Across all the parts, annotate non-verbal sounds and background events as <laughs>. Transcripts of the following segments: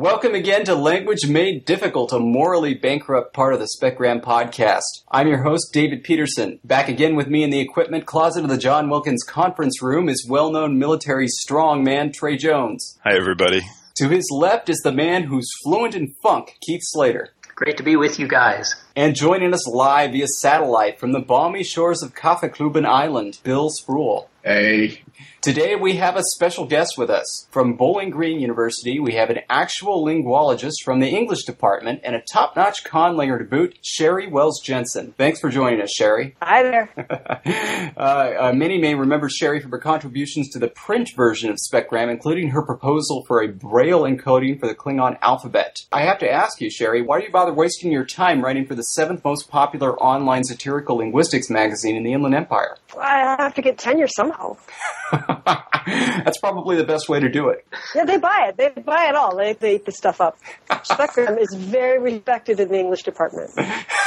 Welcome again to Language Made Difficult, a morally bankrupt part of the Specgram podcast. I'm your host, David Peterson. Back again with me in the equipment closet of the John Wilkins conference room is well known military strongman Trey Jones. Hi, everybody. To his left is the man who's fluent in funk, Keith Slater. Great to be with you guys. And joining us live via satellite from the balmy shores of Kaffeekluben Island, Bill Spruiell. Hey. Today we have a special guest with us. From Bowling Green University, we have an actual linguologist from the English department and a top-notch conlanger to boot, Sherri Wells Jensen. Thanks for joining us, Sherri. Hi there. <laughs> uh, uh, many may remember Sherri from her contributions to the print version of Specgram, including her proposal for a Braille encoding for the Klingon alphabet. I have to ask you, Sherri, why do you bother wasting your time writing for the seventh most popular online satirical linguistics magazine in the Inland Empire? I have to get tenure somehow. <laughs> <laughs> That's probably the best way to do it. Yeah, they buy it. They buy it all. They, they eat the stuff up. <laughs> Specgram is very respected in the English department. <laughs>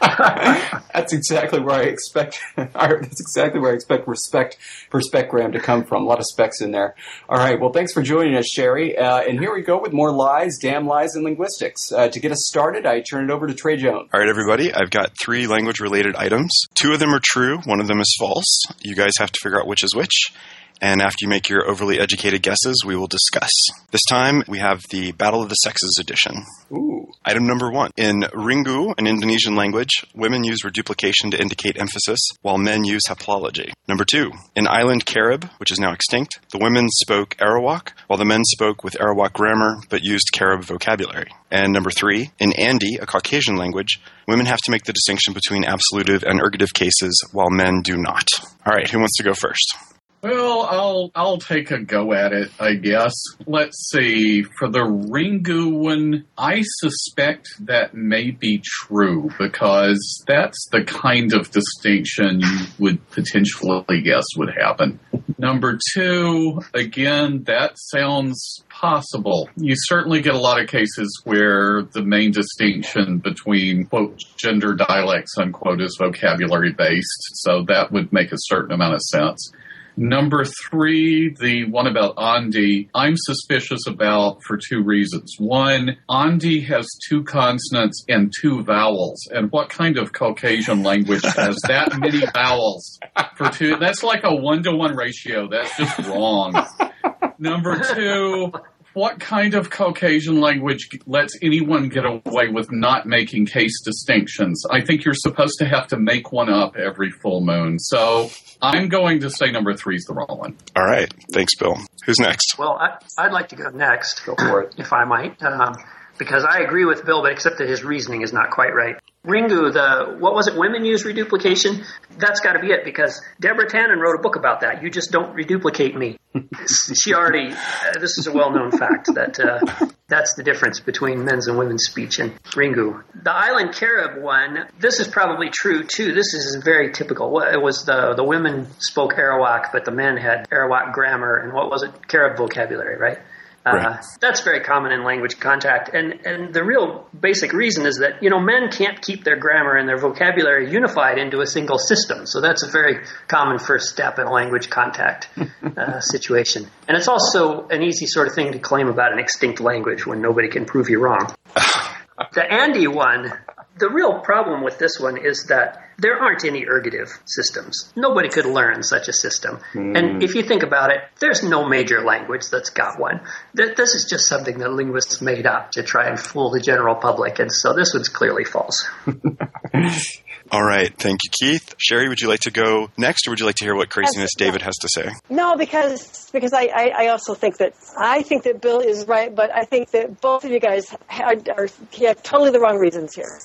that's exactly where I expect. <laughs> that's exactly where I expect respect for Specgram to come from. A lot of specs in there. All right. Well, thanks for joining us, Sherri. Uh, and here we go with more lies, damn lies, and linguistics. Uh, to get us started, I turn it over to Trey Jones. All right, everybody. I've got three language-related items. Two of them are true. One of them is false. You guys have to figure out which is which and after you make your overly educated guesses, we will discuss. This time, we have the Battle of the Sexes edition. Ooh. Item number one. In Ringu, an Indonesian language, women use reduplication to indicate emphasis, while men use haplology. Number two. In Island Carib, which is now extinct, the women spoke Arawak, while the men spoke with Arawak grammar, but used Carib vocabulary. And number three. In Andi, a Caucasian language, women have to make the distinction between absolutive and ergative cases, while men do not. All right, who wants to go first? Well, I'll I'll take a go at it, I guess. Let's see. For the Ringu one, I suspect that may be true because that's the kind of distinction you would potentially guess would happen. Number two, again, that sounds possible. You certainly get a lot of cases where the main distinction between quote gender dialects unquote is vocabulary based, so that would make a certain amount of sense. Number three, the one about Andi, I'm suspicious about for two reasons. One, Andi has two consonants and two vowels. And what kind of Caucasian language has <laughs> that many vowels for two? That's like a one to one ratio. That's just wrong. <laughs> Number two, what kind of Caucasian language lets anyone get away with not making case distinctions? I think you're supposed to have to make one up every full moon. So I'm going to say number three is the wrong one. All right. Thanks, Bill. Who's next? Well, I, would like to go next. Go for it. If I might. Um, because I agree with Bill, but except that his reasoning is not quite right. Ringu, the what was it? Women use reduplication. That's got to be it because Deborah Tannen wrote a book about that. You just don't reduplicate me. <laughs> she already. Uh, this is a well-known fact that uh, that's the difference between men's and women's speech in Ringu. The Island Carib one. This is probably true too. This is very typical. It was the the women spoke Arawak, but the men had Arawak grammar and what was it? Carib vocabulary, right? Uh, That's very common in language contact, and and the real basic reason is that you know men can't keep their grammar and their vocabulary unified into a single system. So that's a very common first step in a language contact <laughs> uh, situation, and it's also an easy sort of thing to claim about an extinct language when nobody can prove you wrong. <laughs> the Andi one, the real problem with this one is that there aren't any ergative systems. Nobody could learn such a system. Mm. And if you think about it, there's no major language that's got one. This is just something that linguists made up to try and fool the general public. And so this one's clearly false. <laughs> All right. Thank you, Keith. Sherri, would you like to go next, or would you like to hear what craziness David has to say? No, because because I, I, I, also think that I think that Bill is right, but I think that both of you guys are, are have totally the wrong reasons here.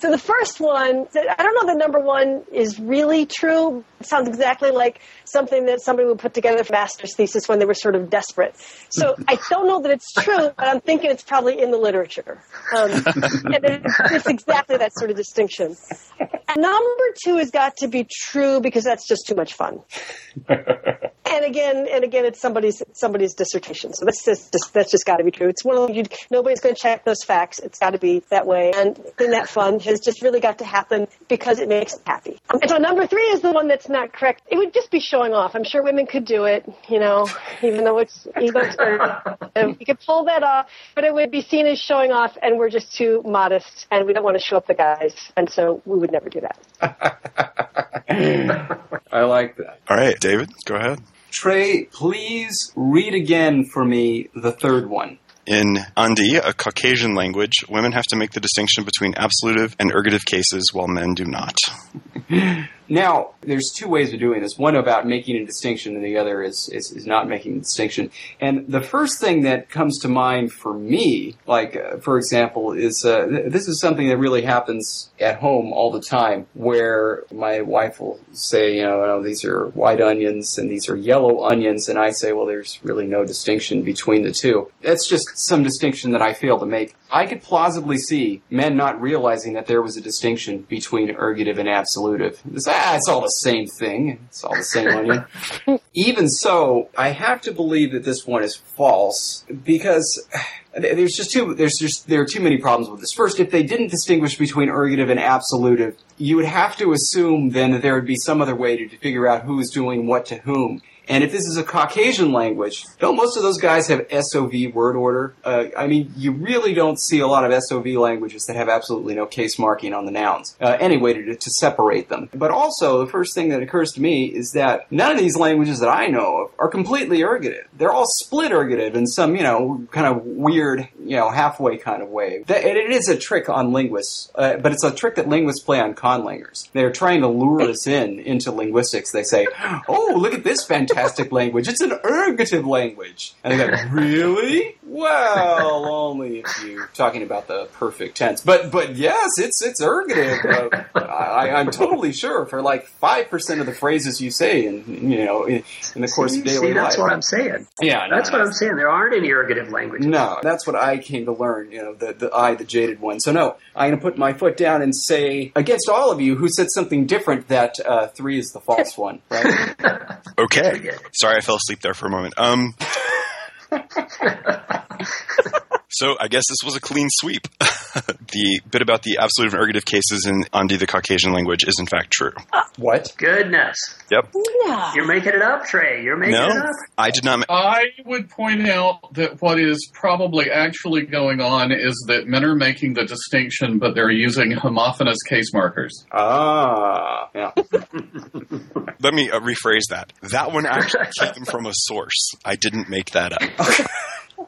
So the first one, I don't know that number one is really true. It sounds exactly like something that somebody would put together for master's thesis when they were sort of desperate. So I don't know that it's true, but I'm thinking it's probably in the literature. Um, <laughs> and it's exactly that sort of distinction. And number two has got to be true because that's just too much fun. <laughs> and again, and again, it's somebody's somebody's dissertation. So that's just, just that's just got to be true. It's one of you. Nobody's going to check those facts. It's got to be that way. And in that fun, has just really got to happen because it makes them happy. And so number three is the one that's not correct. It would just be showing off. I'm sure women could do it, you know, even though it's ego You could pull that off, but it would be seen as showing off, and we're just too modest, and we don't want to show up the guys, and so we would never do that. <laughs> I like that. All right, David, go ahead. Trey, please read again for me the third one. In Andi, a Caucasian language, women have to make the distinction between absolutive and ergative cases while men do not. <laughs> Now, there's two ways of doing this. One about making a distinction, and the other is, is, is not making a distinction. And the first thing that comes to mind for me, like, uh, for example, is uh, th- this is something that really happens at home all the time, where my wife will say, you know, oh, these are white onions and these are yellow onions, and I say, well, there's really no distinction between the two. That's just some distinction that I fail to make. I could plausibly see men not realizing that there was a distinction between ergative and absolutive. It's, ah, it's all the same thing. It's all the same onion. <laughs> Even so, I have to believe that this one is false because there's just too there's just there are too many problems with this. First, if they didn't distinguish between ergative and absolutive, you would have to assume then that there would be some other way to, to figure out who is doing what to whom. And if this is a Caucasian language, don't most of those guys have SOV word order? Uh, I mean, you really don't see a lot of SOV languages that have absolutely no case marking on the nouns. Uh, anyway, to, to separate them. But also, the first thing that occurs to me is that none of these languages that I know of are completely ergative. They're all split ergative in some, you know, kind of weird, you know, halfway kind of way. That, it is a trick on linguists, uh, but it's a trick that linguists play on conlangers. They're trying to lure us in into linguistics. They say, "Oh, look at this fantastic." Language. It's an ergative language. And I go, <laughs> really? Well, <laughs> only if you're talking about the perfect tense. But but yes, it's it's ergative. Uh, I, I'm totally sure for like five percent of the phrases you say, in you know, in, in the course see, of daily see, that's life. what I'm saying. Yeah, no, That's no. what I'm saying. There aren't any ergative languages. No, that's what I came to learn, you know, the, the I, the jaded one. So no, I'm going to put my foot down and say, against all of you who said something different, that uh, three is the false <laughs> one, right? <laughs> Okay. Sorry, I fell asleep there for a moment. Um. <laughs> So I guess this was a clean sweep. <laughs> the bit about the absolute and ergative cases in Andi, the Caucasian language, is in fact true. what? Goodness. Yep. Yeah. You're making it up, Trey. You're making No, it up. I did not. Ma- I would point out that what is probably actually going on is that men are making the distinction, but they're using homophonous case markers. Ah, yeah. <laughs> Let me uh, rephrase that. That one actually came from a source. I didn't make that up. <laughs>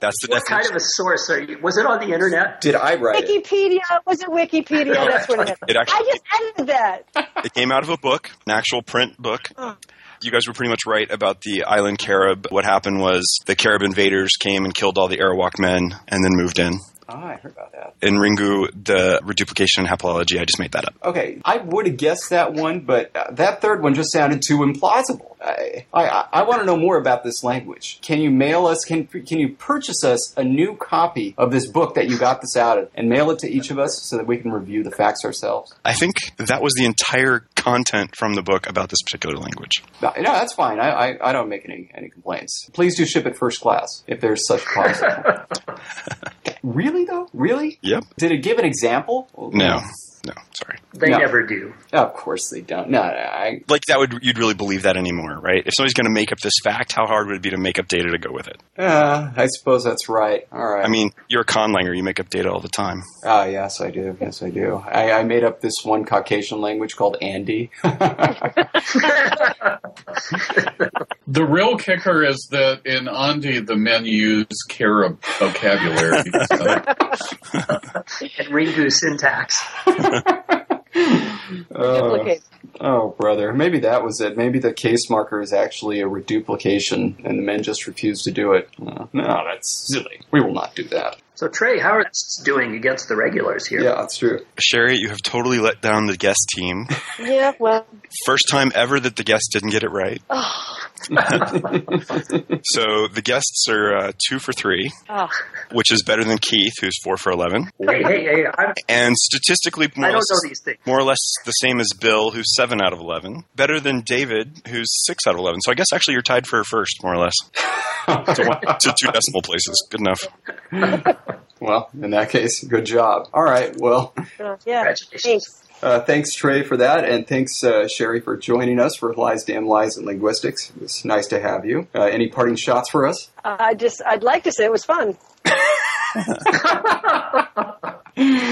That's the What kind of a source are you? Was it on the internet? Did I write it? Wikipedia was it Wikipedia? That's what it is. It actually- I just edited that. <laughs> It came out of a book, an actual print book. Oh. You guys were pretty much right about the island Carib. What happened was the Carib invaders came and killed all the Arawak men and then moved in. Ah, I heard about that. In Ringu, the reduplication and haplology, I just made that up. Okay, I would have guessed that one, but uh, that third one just sounded too implausible. I, I, I want to know more about this language. Can you mail us? Can can you purchase us a new copy of this book that you got this out of, and mail it to each of us so that we can review the facts ourselves? I think that was the entire content from the book about this particular language. No, no, that's fine. I, I, I don't make any, any complaints. Please do ship it first class if there's such a possible. <laughs> really though? Really? Yep. Did it give an example? No. No, sorry. They No. never do. Of course they don't. No, no. I, Like that would you'd really believe that anymore, right? If somebody's going to make up this fact, how hard would it be to make up data to go with it? uh, I suppose that's right. All right. I mean, you're a conlanger, you make up data all the time. Ah, yes, I do. Yes, I do. I, I made up this one Caucasian language called Andi. <laughs> The real kicker is that in Andi, the men use Carib vocabulary. So- <laughs> And Ringu syntax. <laughs> Uh, Duplicate. oh, brother. Maybe that was it. Maybe the case marker is actually a reduplication, and the men just refuse to do it. Uh, no, that's silly. We will not do that. So Trey, how are you doing against the regulars here? Yeah, that's true. Sherri, you have totally let down the guest team. Yeah, well, First time ever that the guests didn't get it right. <laughs> So the guests are uh, two for three, oh, which is better than Keith, who's four for eleven, Hey, hey, hey! I'm, and statistically more, I or don't less, know these things. more or less the same as Bill, who's seven out of eleven. Better than David, who's six out of eleven. So I guess actually you're tied for first, more or less. <laughs> to, one, to two decimal places. Good enough. Well, in that case, good job. All right. Well, Uh, yeah. Congratulations. Thanks. Uh, thanks, Trey, for that. And thanks, uh, Sherri, for joining us for Lies, Damn Lies, and Linguistics. It was nice to have you. Uh, any parting shots for us? Uh, I just, I'd like to say it was fun. <laughs>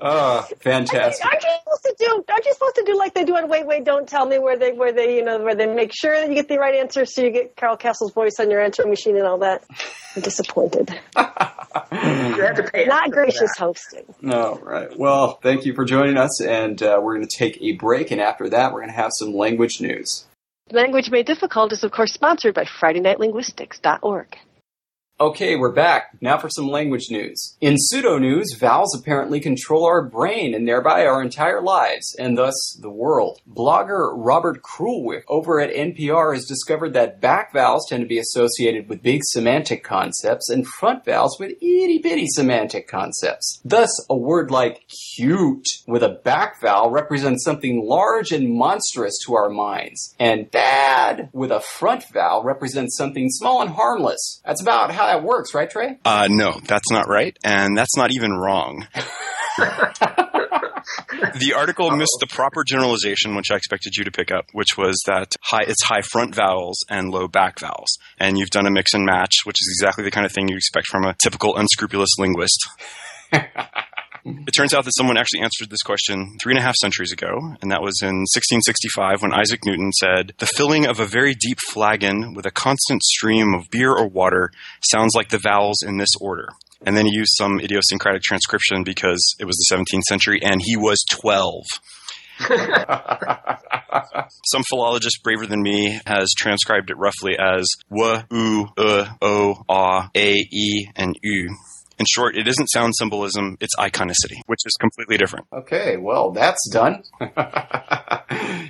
Uh, fantastic. Aren't you supposed to do? Aren't you supposed to do like they do on Wait Wait Don't Tell Me, where they where they you know where they make sure that you get the right answer, so you get Carl Kasell's voice on your answering machine and all that. I'm disappointed. <laughs> You have to pay. Not gracious that. hosting. right. Well, thank you for joining us, and uh, we're going to take a break. And after that, we're going to have some language news. Language Made Difficult is of course sponsored by FridayNightLinguistics.org. Okay, we're back. Now for some language news. In pseudo news, vowels apparently control our brain and thereby our entire lives, and thus the world. Blogger Robert Krulwich over at NPR has discovered that back vowels tend to be associated with big semantic concepts and front vowels with itty bitty semantic concepts. Thus, a word like cute with a back vowel represents something large and monstrous to our minds, and bad with a front vowel represents something small and harmless. That's about how that works, right, Trey? Uh, no, that's not right, and that's not even wrong. <laughs> the article missed the proper generalization, which I expected you to pick up, which was that high, it's high front vowels and low back vowels. And you've done a mix and match, which is exactly the kind of thing you expect from a typical unscrupulous linguist. <laughs> It turns out that someone actually answered this question three and a half centuries ago, and that was in 1665 when Isaac Newton said, The filling of a very deep flagon with a constant stream of beer or water sounds like the vowels in this order. And then he used some idiosyncratic transcription because it was the 17th century and he was 12. <laughs> Some philologist braver than me has transcribed it roughly as w, u, uh, o, a, e, and u. In short, it isn't sound symbolism, it's iconicity, which is completely different. Okay, well, that's done. <laughs>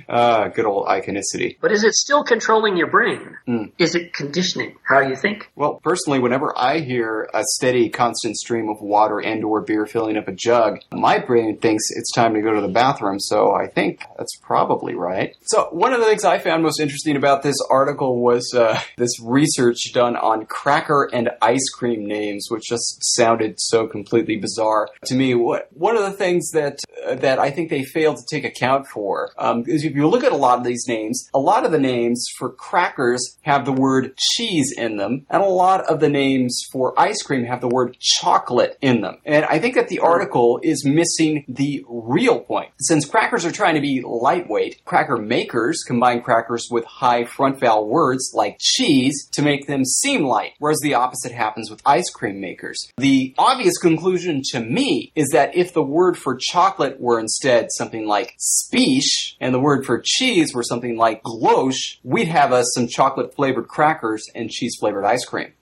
uh, good old iconicity. But is it still controlling your brain? Hmm. Is it conditioning how you think? Well, personally, whenever I hear a steady, constant stream of water and or beer filling up a jug, my brain thinks it's time to go to the bathroom, so I think that's probably right. So, one of the things I found most interesting about this article was uh, this research done on cracker and ice cream names, which just sounded so completely bizarre to me. What one of the things that uh, that I think they failed to take account for um, is if you look at a lot of these names, a lot of the names for crackers have the word cheese in them, and a lot of the names for ice cream have the word chocolate in them. And I think that the article is missing the real point. Since crackers are trying to be lightweight, cracker makers combine crackers with high front vowel words like cheese to make them seem light, whereas the opposite happens with ice cream makers. The obvious conclusion to me is that if the word for chocolate were instead something like speech and the word for cheese were something like gloche, we'd have us some chocolate flavored crackers and cheese flavored ice cream.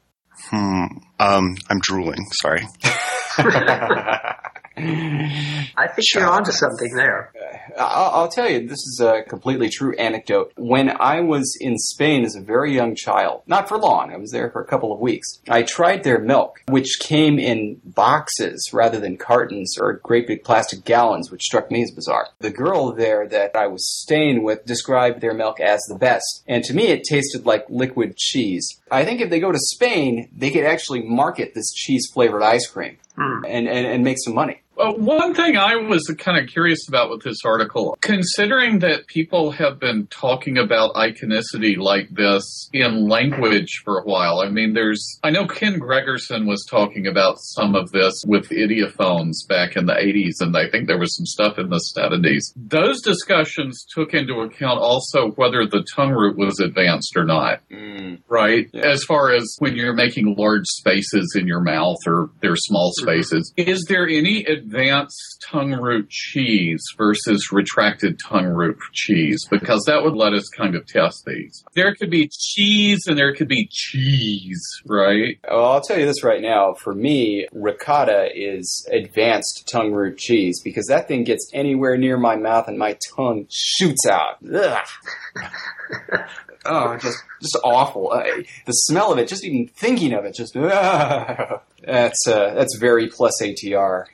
Hmm. Um, I'm drooling. Sorry. <laughs> <laughs> I think you're onto something there. I'll, I'll tell you, this is a completely true anecdote. When I was in Spain as a very young child, not for long, I was there for a couple of weeks, I tried their milk, which came in boxes rather than cartons or great big plastic gallons, which struck me as bizarre. The girl there that I was staying with described their milk as the best, and to me it tasted like liquid cheese. I think if they go to Spain, they could actually market this cheese flavored ice cream Hmm. and, and, and make some money. Well, one thing I was kind of curious about with this article, considering that people have been talking about iconicity like this in language for a while. I mean, there's, I know Ken Gregerson was talking about some of this with ideophones back in the 80s, and I think there was some stuff in the 70s. Those discussions took into account also whether the tongue root was advanced or not mm. right? Yeah. As far as when you're making large spaces in your mouth or they're small mm-hmm. spaces, is there any advanced tongue root cheese versus retracted tongue root cheese? Because that would let us kind of test these. There could be cheese and there could be cheese, right? Well, I'll tell you this right now. For me, ricotta is advanced tongue root cheese because that thing gets anywhere near my mouth and my tongue shoots out. Ugh. <laughs> oh, just just awful. Uh, the smell of it, just even thinking of it, just ugh. that's uh, that's very plus ATR.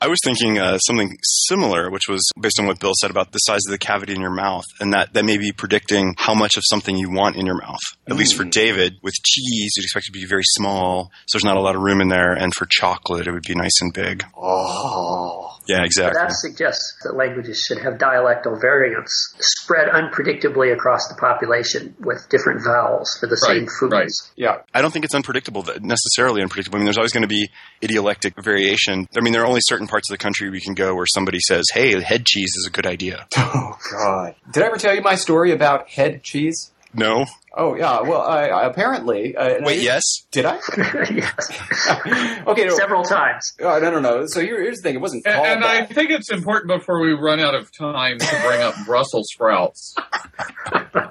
I was thinking uh, something similar, which was based on what Bill said about the size of the cavity in your mouth, and that that may be predicting how much of something you want in your mouth. At least for David, with cheese, you'd expect it to be very small, so there's not a lot of room in there, and for chocolate, it would be nice and big. Oh. Yeah, exactly. That suggests that languages should have dialectal variants spread unpredictably across the population with different vowels for the same Right, foods. right. Yeah. I don't think it's unpredictable, necessarily unpredictable. I mean, there's always going to be idiolectic variation. I mean, there are only certain parts of the country we can go where somebody says, "Hey, head cheese is a good idea." <laughs> Oh God. Did I ever tell you my story about head cheese? No, Oh yeah. Well, I, I apparently. Uh, wait, I- yes. Did I? yes. <laughs> okay. No, Several times. no, no, no. So here, here's the thing. It wasn't And, and I think it's important before we run out of time to bring up <laughs> Brussels sprouts.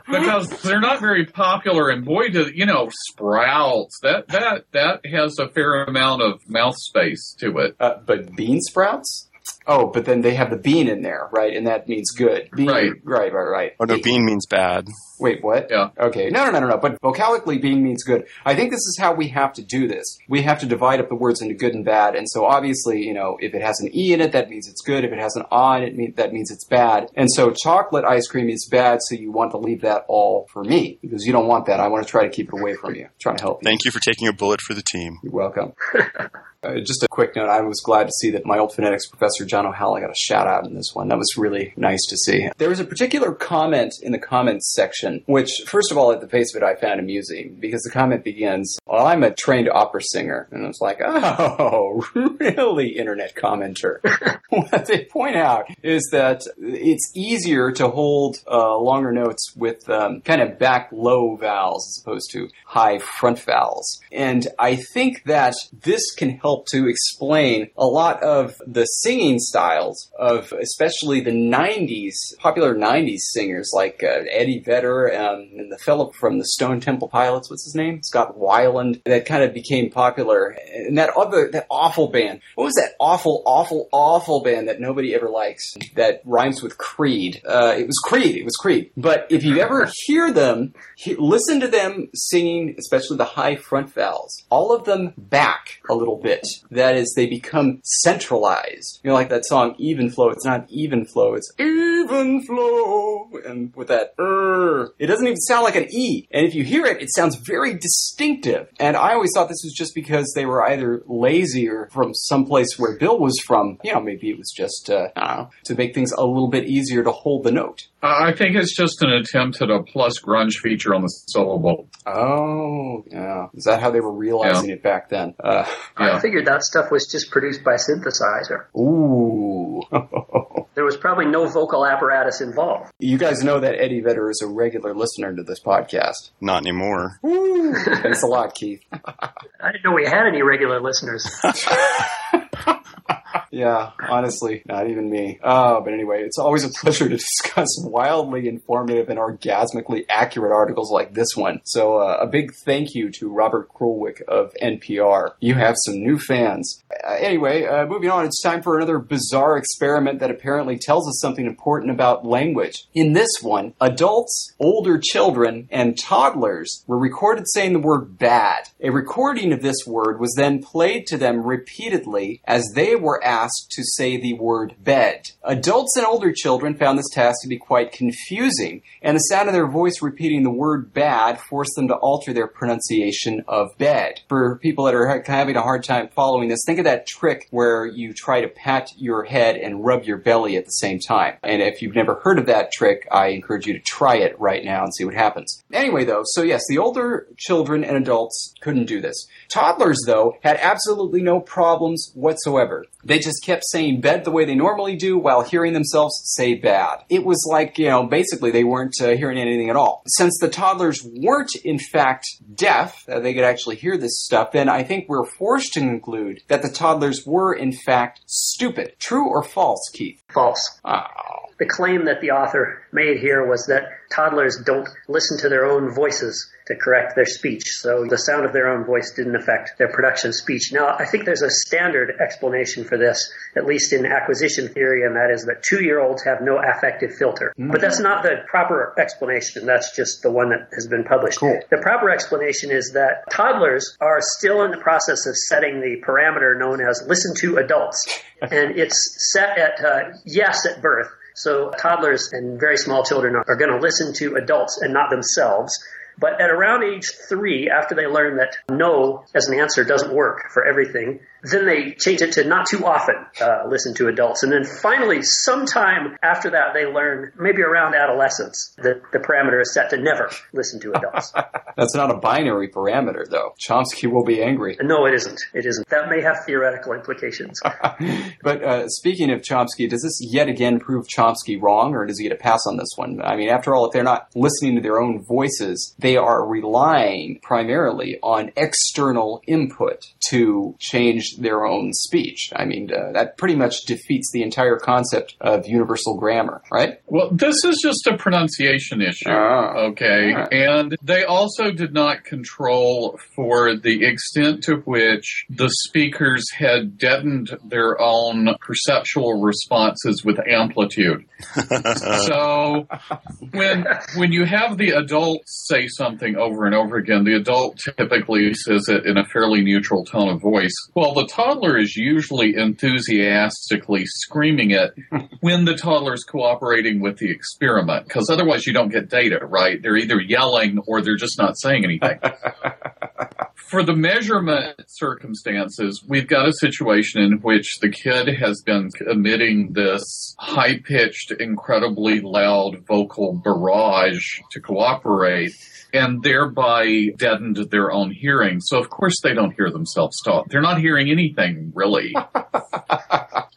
because they're not very popular and boy do you know sprouts that that that has a fair amount of mouth space to it Uh, but bean sprouts? Oh, but then they have the bean in there, right? And that means good. Bean, Right. right, right, right. Oh no, bean means bad. Wait, what? Yeah. Okay. No, no, no, no, no. But vocalically, bean means good. I think this is how we have to do this. We have to divide up the words into good and bad. And so obviously, you know, if it has an E in it, that means it's good. If it has an A in it, mean, that means it's bad. And so chocolate ice cream is bad, so you want to leave that all for me. Because you don't want that. I want to try to keep it away from you. I'm trying to help you. Thank you for taking a bullet for the team. You're welcome. <laughs> Uh, just a quick note, I was glad to see that my old phonetics professor, John Ohala, got a shout out in this one. That was really nice to see. There was a particular comment in the comments section, which, first of all, at the face of it, I found amusing because the comment begins, Well, I'm a trained opera singer. And I was like, Oh, <laughs> really, internet commenter? <laughs> what they point out is that it's easier to hold uh, longer notes with um, kind of back low vowels as opposed to high front vowels. And I think that this can help to explain a lot of the singing styles of especially the 90s, popular 90s singers like uh, Eddie Vedder um, and the fellow from the Stone Temple Pilots, what's his name? Scott Weiland, that kind of became popular. And that other, that awful band. What was that awful, awful, awful band that nobody ever likes that rhymes with Creed? Uh, it was Creed. It was Creed. But if you ever hear them, he, listen to them singing, especially the high front vowels. All of them back a little bit. That is, they become centralized. You know, like that song "Even Flow." It's not even flow. It's even flow, and with that er, it doesn't even sound like an e. And if you hear it, it sounds very distinctive. And I always thought this was just because they were either lazy or from someplace where Bill was from. You know, maybe it was just uh, I don't know to make things a little bit easier to hold the note. I I think it's just an attempt at a plus grunge feature on the syllable. Oh, yeah. Is that how they were realizing it back then? Uh, I figured that stuff was just produced by synthesizer. ooh. <laughs> There was probably no vocal apparatus involved. you guys know that Eddie Vedder is a regular listener to this podcast. Not anymore. Thanks a lot, Keith. <laughs> I didn't know we had any regular listeners. <laughs> Yeah, honestly, not even me. Uh, but anyway, it's always a <laughs> pleasure to discuss wildly informative and orgasmically accurate articles like this one. So uh, a big thank you to Robert Krulwich of NPR. You have some new fans. Uh, anyway, uh, moving on, it's time for another bizarre experiment that apparently tells us something important about language. In this one, adults, older children, and toddlers were recorded saying the word bad. A recording of this word was then played to them repeatedly as they were asked to say the word bed. Adults and older children found this task to be quite confusing, and the sound of their voice repeating the word bad forced them to alter their pronunciation of bed. For people that are having a hard time following this, think of that trick where you try to pat your head and rub your belly at the same time. And if you've never heard of that trick, I encourage you to try it right now and see what happens. Anyway, though, so yes, the older children and adults couldn't do this. Toddlers, though, had absolutely no problems whatsoever. They just kept saying bed the way they normally do while hearing themselves say bad. It was like, you know, basically they weren't uh, hearing anything at all. Since the toddlers weren't, in fact, deaf, uh, they could actually hear this stuff, then I think we're forced to conclude that the toddlers were, in fact, stupid. True or false, Keith? False. Oh, The claim that the author made here was that toddlers don't listen to their own voices to correct their speech. So the sound of their own voice didn't affect their production of speech. Now, I think there's a standard explanation for this, at least in acquisition theory, and that is that two year olds have no affective filter. Mm-hmm. But that's not the proper explanation. That's just the one that has been published. Cool. The proper explanation is that toddlers are still in the process of setting the parameter known as listen to adults. <laughs> and it's set at uh, yes at birth. So toddlers and very small children are going to listen to adults and not themselves. But at around age three, after they learn that no as an answer doesn't work for everything, then they change it to not too often uh, listen to adults. And then finally, sometime after that, they learn, maybe around adolescence, that the parameter is set to never listen to adults. <laughs> That's not a binary parameter, though. Chomsky will be angry. No, it isn't. It isn't. That may have theoretical implications. <laughs> but uh, speaking of Chomsky, does this yet again prove Chomsky wrong, or does he get a pass on this one? I mean, after all, if they're not listening to their own voices, they are relying primarily on external input to change their own speech. I mean, uh, that pretty much defeats the entire concept of universal grammar, right? Well, this is just a pronunciation issue, Oh. okay? Alright. And they also did not control for the extent to which the speakers had deadened their own perceptual responses with amplitude. <laughs> so when when you have the adult say something over and over again, the adult typically says it in a fairly neutral tone of voice. Well, the toddler is usually enthusiastically screaming it <laughs> when the toddler is cooperating with the experiment, because otherwise you don't get data, right? They're either yelling or they're just not saying anything. <laughs> For the measurement circumstances, we've got a situation in which the kid has been emitting this high pitched, incredibly loud vocal barrage to cooperate and thereby deadened their own hearing. So of course they don't hear themselves talk. They're not hearing anything really. <laughs>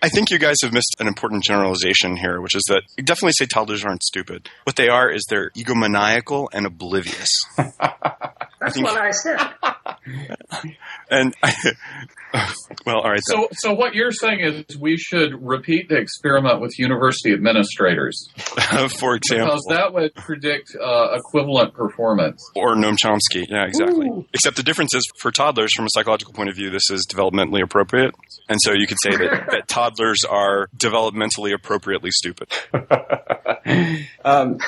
I think you guys have missed an important generalization here, which is that you definitely say toddlers aren't stupid. What they are is they're egomaniacal and oblivious. <laughs> That's think- what I said. <laughs> And <laughs> well, all right. then. So, so what you're saying is we should repeat the experiment with university administrators <laughs> for example, because that would predict uh, equivalent performance. or Noam Chomsky. Yeah, exactly. Except the difference is for toddlers, from a psychological point of view, this is developmentally appropriate, and so you could say that, that toddlers are developmentally appropriately stupid. um,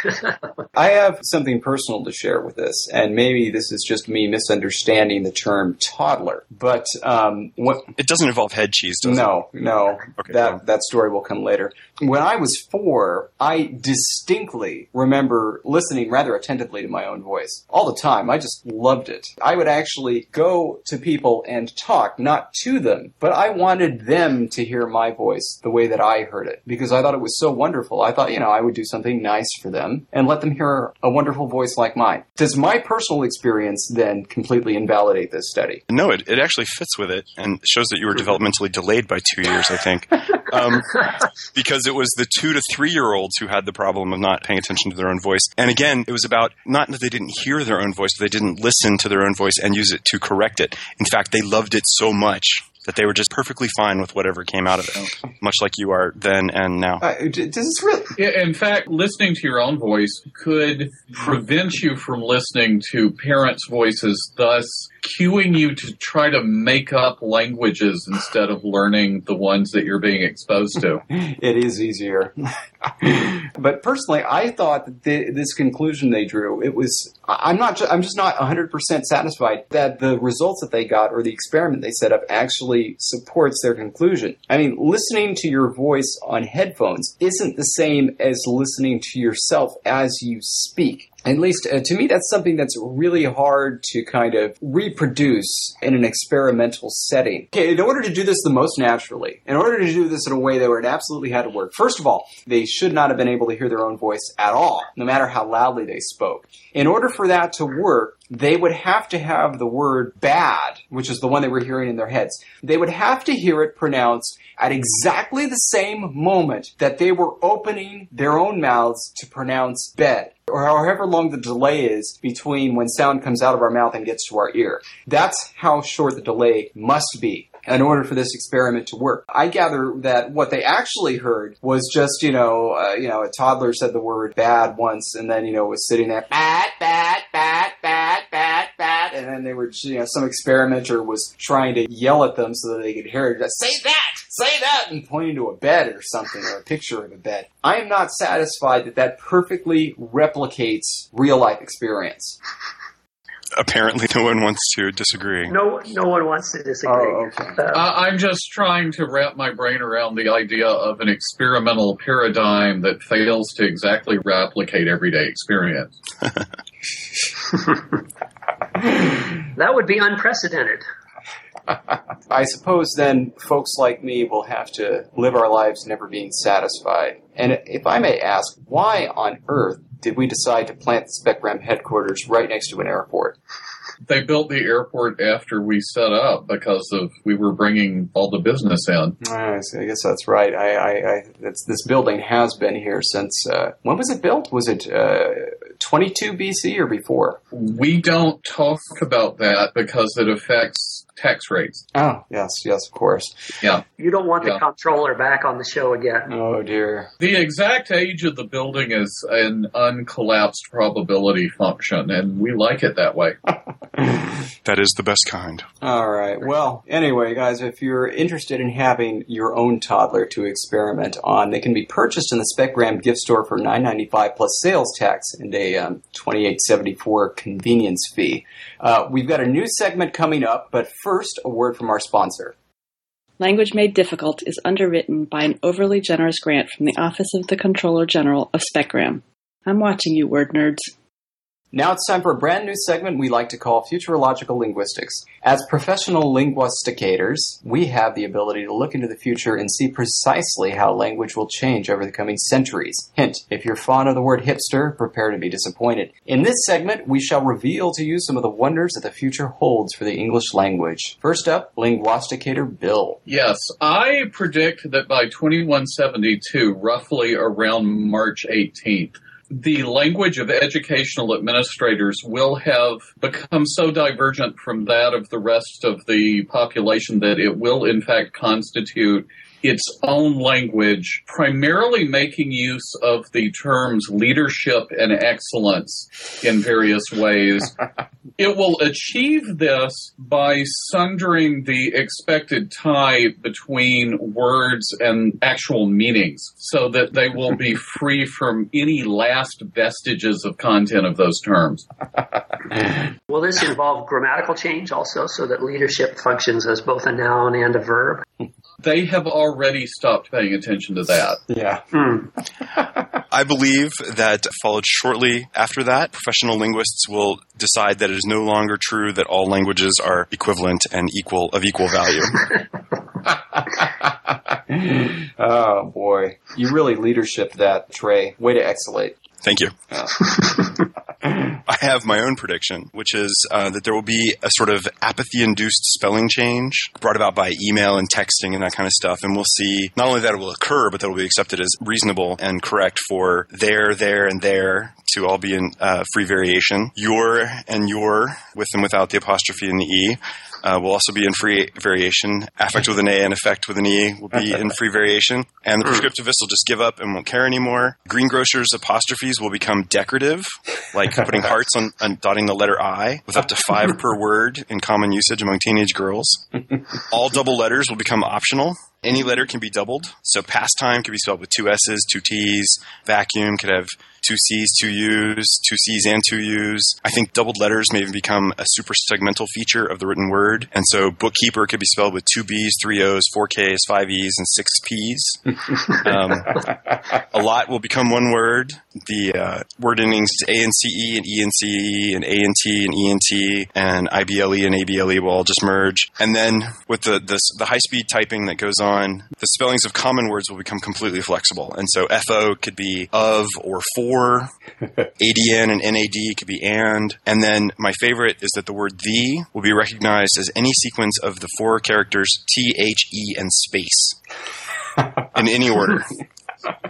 I have something personal to share with this, and maybe this is just me misunderstanding the term toddler. But um, what, It doesn't involve head cheese, does it? no, no, Okay, that well. that story will come later. When I was four, I distinctly remember listening rather attentively to my own voice all the time. I just loved it. I would actually go to people and talk, not to them, but I wanted them to hear my voice the way that I heard it because I thought it was so wonderful. I thought, you know, I would do something nice for them and let them hear a wonderful voice like mine. Does my personal experience then completely invalidate this study? No, it, it actually fits with it and shows that you were developmentally delayed by two years, I think. Um, <laughs> because it was the two to three year olds who had the problem of not paying attention to their own voice. And again, it was about not that they didn't hear their own voice, but they didn't listen to their own voice and use it to correct it. In fact, they loved it so much that they were just perfectly fine with whatever came out of it, much like you are then and now. Uh, d- does this really? In fact, listening to your own voice could prevent you from listening to parents' voices, thus cueing you to try to make up languages instead of learning the ones that you're being exposed to. <laughs> it is easier. <laughs> <laughs> but personally, I thought that the, this conclusion they drew, it was, I'm not, ju- I'm just not 100% satisfied that the results that they got or the experiment they set up actually supports their conclusion. I mean, listening to your voice on headphones isn't the same as listening to yourself as you speak. At least uh, to me, that's something that's really hard to kind of reproduce in an experimental setting. Okay, in order to do this the most naturally, in order to do this in a way that it absolutely had to work, first of all, they should not have been able to hear their own voice at all, no matter how loudly they spoke. In order for that to work, they would have to have the word bad, which is the one they were hearing in their heads. They would have to hear it pronounced at exactly the same moment that they were opening their own mouths to pronounce bed or however long the delay is between when sound comes out of our mouth and gets to our ear. That's how short the delay must be. in order for this experiment to work. I gather that what they actually heard was just, you know, uh, you know, a toddler said the word bad once and then, you know, was sitting there, bad, bad, and then they were, you know, some experimenter was trying to yell at them so that they could hear it. Say that! Say that! And pointing to a bed or something, or a picture of a bed. I am not satisfied that that perfectly replicates real life experience. Apparently, no one wants to disagree. No, no one wants to disagree. Oh, okay. Uh, I, I'm just trying to wrap my brain around the idea of an experimental paradigm that fails to exactly replicate everyday experience. <laughs> that would be unprecedented. <laughs> I suppose then folks like me will have to live our lives never being satisfied. And if I may ask, why on earth did we decide to plant the Specgram headquarters right next to an airport? They built the airport after we set up because of we were bringing all the business in. I see, I guess that's right. I, I, I it's, this building has been here since uh, when was it built? Was it uh, 22 BC or before? We don't talk about that because it affects tax rates. Oh, yes, yes, of course. Yeah. You don't want the Yeah. comptroller back on the show again. Oh dear. The exact age of the building is an uncollapsed probability function, and we like it that way. <laughs> That is the best kind. All right. Well, anyway, guys, if you're interested in having your own toddler to experiment on, they can be purchased in the Specgram gift store for $9.95 plus sales tax and a um, $28.74 convenience fee. Uh, we've got a new segment coming up, but first, a word from our sponsor. Language Made Difficult is underwritten by an overly generous grant from the Office of the Controller General of Specgram. I'm watching you, word nerds. Now it's time for a brand new segment we like to call Futurological Linguistics. As professional linguisticators, we have the ability to look into the future and see precisely how language will change over the coming centuries. Hint, if you're fond of the word hipster, prepare to be disappointed. In this segment, we shall reveal to you some of the wonders that the future holds for the English language. First up, linguisticator Bill. Yes, I predict that by 2172, roughly around March 18th, the language of educational administrators will have become so divergent from that of the rest of the population that it will, in fact, constitute its own language, primarily making use of the terms leadership and excellence in various ways. <laughs> It will achieve this by sundering the expected tie between words and actual meanings so that they will be <laughs> free from any last vestiges of content of those terms. <laughs> Will this involve grammatical change also so that leadership functions as both a noun and a verb? They have already stopped paying attention to that. Yeah. Hmm. <laughs> I believe that followed shortly after that, professional linguists will decide that it is no longer true that all languages are equivalent and equal of equal value. <laughs> <laughs> oh boy. You really leadership that, Trey. Way to excellate. Thank you. I have my own prediction, which is uh, that there will be a sort of apathy-induced spelling change brought about by email and texting and that kind of stuff, and we'll see not only that it will occur, but that it will be accepted as reasonable and correct for there, there, and there to all be in uh, free variation. Your and your, with and without the apostrophe and the e. Uh, will also be in free variation. Affect with an A and effect with an E will be in free variation. And the prescriptivists will just give up and won't care anymore. Greengrocers apostrophes will become decorative, like <laughs> putting hearts on, on dotting the letter I, with up to five per word in common usage among teenage girls. All double letters will become optional. Any letter can be doubled. So pastime can be spelled with two S's, two T's. Vacuum could have two C's, two U's, two C's and two U's. I think doubled letters may even become a super segmental feature of the written word. And so bookkeeper could be spelled with two B's, three O's, four K's, five E's, and six P's. <laughs> Um, a lot will become one word. The uh, word endings A and CE and E and CE and A and T and E and T and IBLE and ABLE will all just merge. And then with the, the, the high speed typing that goes on, the spellings of common words will become completely flexible. And so FO could be of or for, <laughs> ADN and NAD could be and. And then my favorite is that the word the will be recognized as any sequence of the four characters T, H, E, and space <laughs> in any order.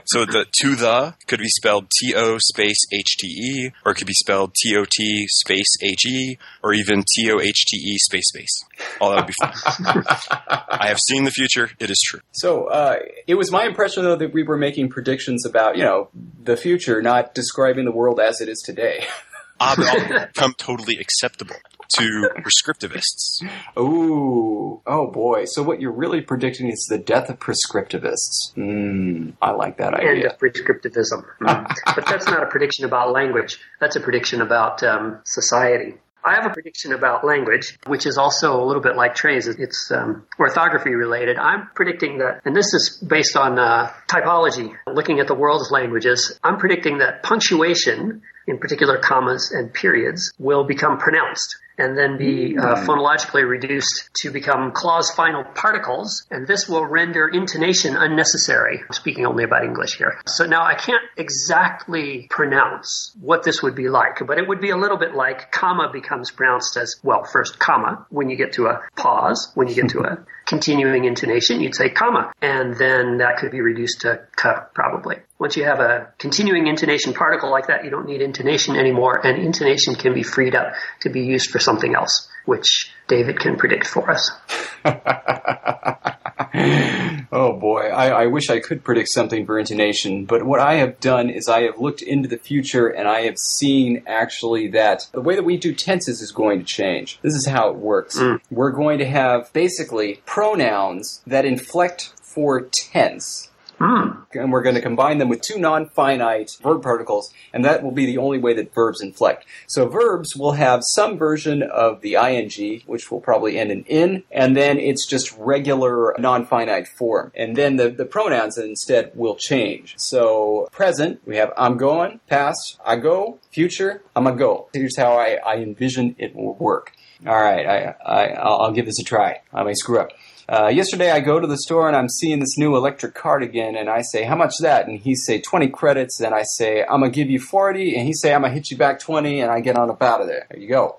So the to the could be spelled T O space H T E, or it could be spelled T O T space H E, or even T O H T E space space. All that would be fine. <laughs> I have seen the future. It is true. So uh, it was my impression, though, that we were making predictions about, you know, the future, not describing the world as it is today. <laughs> <laughs> But become totally acceptable to prescriptivists. Ooh, oh boy. So what you're really predicting is the death of prescriptivists. Hmm, I like that End idea. of prescriptivism. Mm. but that's not a prediction about language. That's a prediction about um, society. I have a prediction about language, which is also a little bit like Trey's. It's um, orthography related. I'm predicting that, and this is based on uh, typology, looking at the world's languages. I'm predicting that punctuation, in particular commas and periods, will become pronounced and then be uh, phonologically reduced to become clause final particles, and this will render intonation unnecessary. I'm speaking only about English here. So now I can't exactly pronounce what this would be like, but it would be a little bit like comma becomes pronounced as, well, first comma, when you get to a pause, when you get to a <laughs> continuing intonation, you'd say comma, and then that could be reduced to k probably. Once you have a continuing intonation particle like that, you don't need intonation anymore, and intonation can be freed up to be used for something else, which David can predict for us. <laughs> oh boy, I, I wish I could predict something for intonation, but what I have done is I have looked into the future and I have seen actually that the way that we do tenses is going to change. This is how it works. Mm. We're going to have basically pronouns that inflect for tense. Ah. And we're going to combine them with two non-finite verb particles, and that will be the only way that verbs inflect. So verbs will have some version of the ing, which will probably end in in, and then it's just regular non-finite form. And then the, the pronouns instead will change. So present, we have I'm going, past, I go, future, I'm a go. Here's how I, I envision it will work. All right, I, I, I'll, I'll give this a try. I may screw up. Uh, yesterday I go to the store and I'm seeing this new electric cardigan and I say, how much that? And he say 20 credits Then I say, I'm gonna give you 40 and he say, I'm gonna hit you back 20 and I get on up out of there. There you go.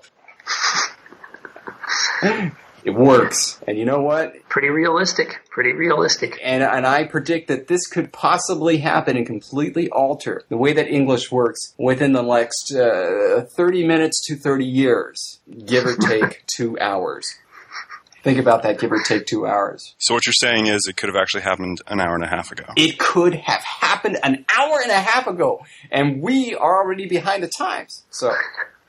<laughs> it works. And you know what? Pretty realistic. Pretty realistic. And, and I predict that this could possibly happen and completely alter the way that English works within the next uh, 30 minutes to 30 years, give or <laughs> take two hours. Think about that, give or take two hours. So what you're saying is it could have actually happened an hour and a half ago. It could have happened an hour and a half ago, and we are already behind the times. So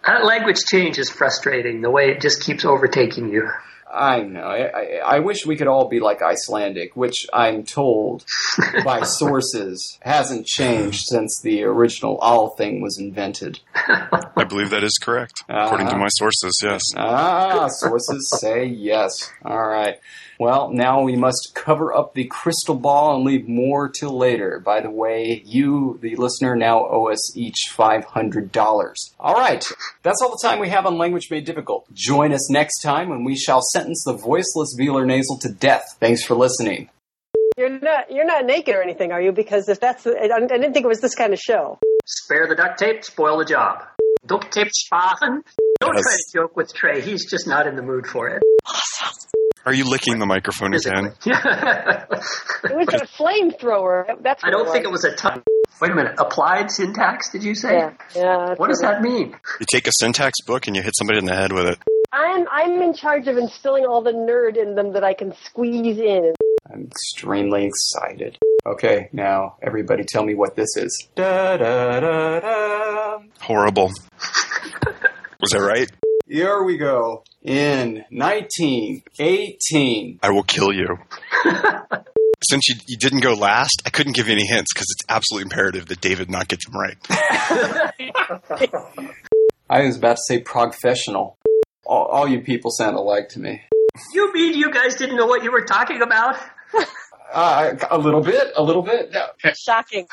That language change is frustrating, the way it just keeps overtaking you. I know. I, I, I wish we could all be like Icelandic, which I'm told by <laughs> sources hasn't changed since the original Althing was invented. <laughs> I believe that is correct, according to Uh-huh. my sources. Yes. Ah, sources say yes. All right. Well, now we must cover up the crystal ball and leave more till later. By the way, you, the listener, now owe us each $500. All right. That's all the time we have on Language Made Difficult. Join us next time when we shall sentence the voiceless velar nasal to death. Thanks for listening. You're not you're not naked or anything, are you? Because if that's I I didn't think it was this kind of show. Spare the duct tape, spoil the job. Duct tape sparen. Don't try to joke with Trey. He's just not in the mood for it. Are you licking the microphone again? <laughs> It was a flamethrower. That's I don't think it was. was a ton. Wait a minute. Applied syntax, did you say? Yeah, yeah. What does that mean? You take a syntax book and you hit somebody in the head with it. I'm I'm in charge of instilling all the nerd in them that I can squeeze in. I'm extremely excited. Okay, now everybody tell me what this is. Da da da da. Horrible. <laughs> Was that right? Here we go. In 1918, I will kill you. <laughs> Since you, you didn't go last, I couldn't give you any hints because it's absolutely imperative that David not get them right. <laughs> I was about to say professional. All, all you people sound alike to me. You mean you guys didn't know what you were talking about? Uh, a little bit, a little bit. No. <laughs> Shocking.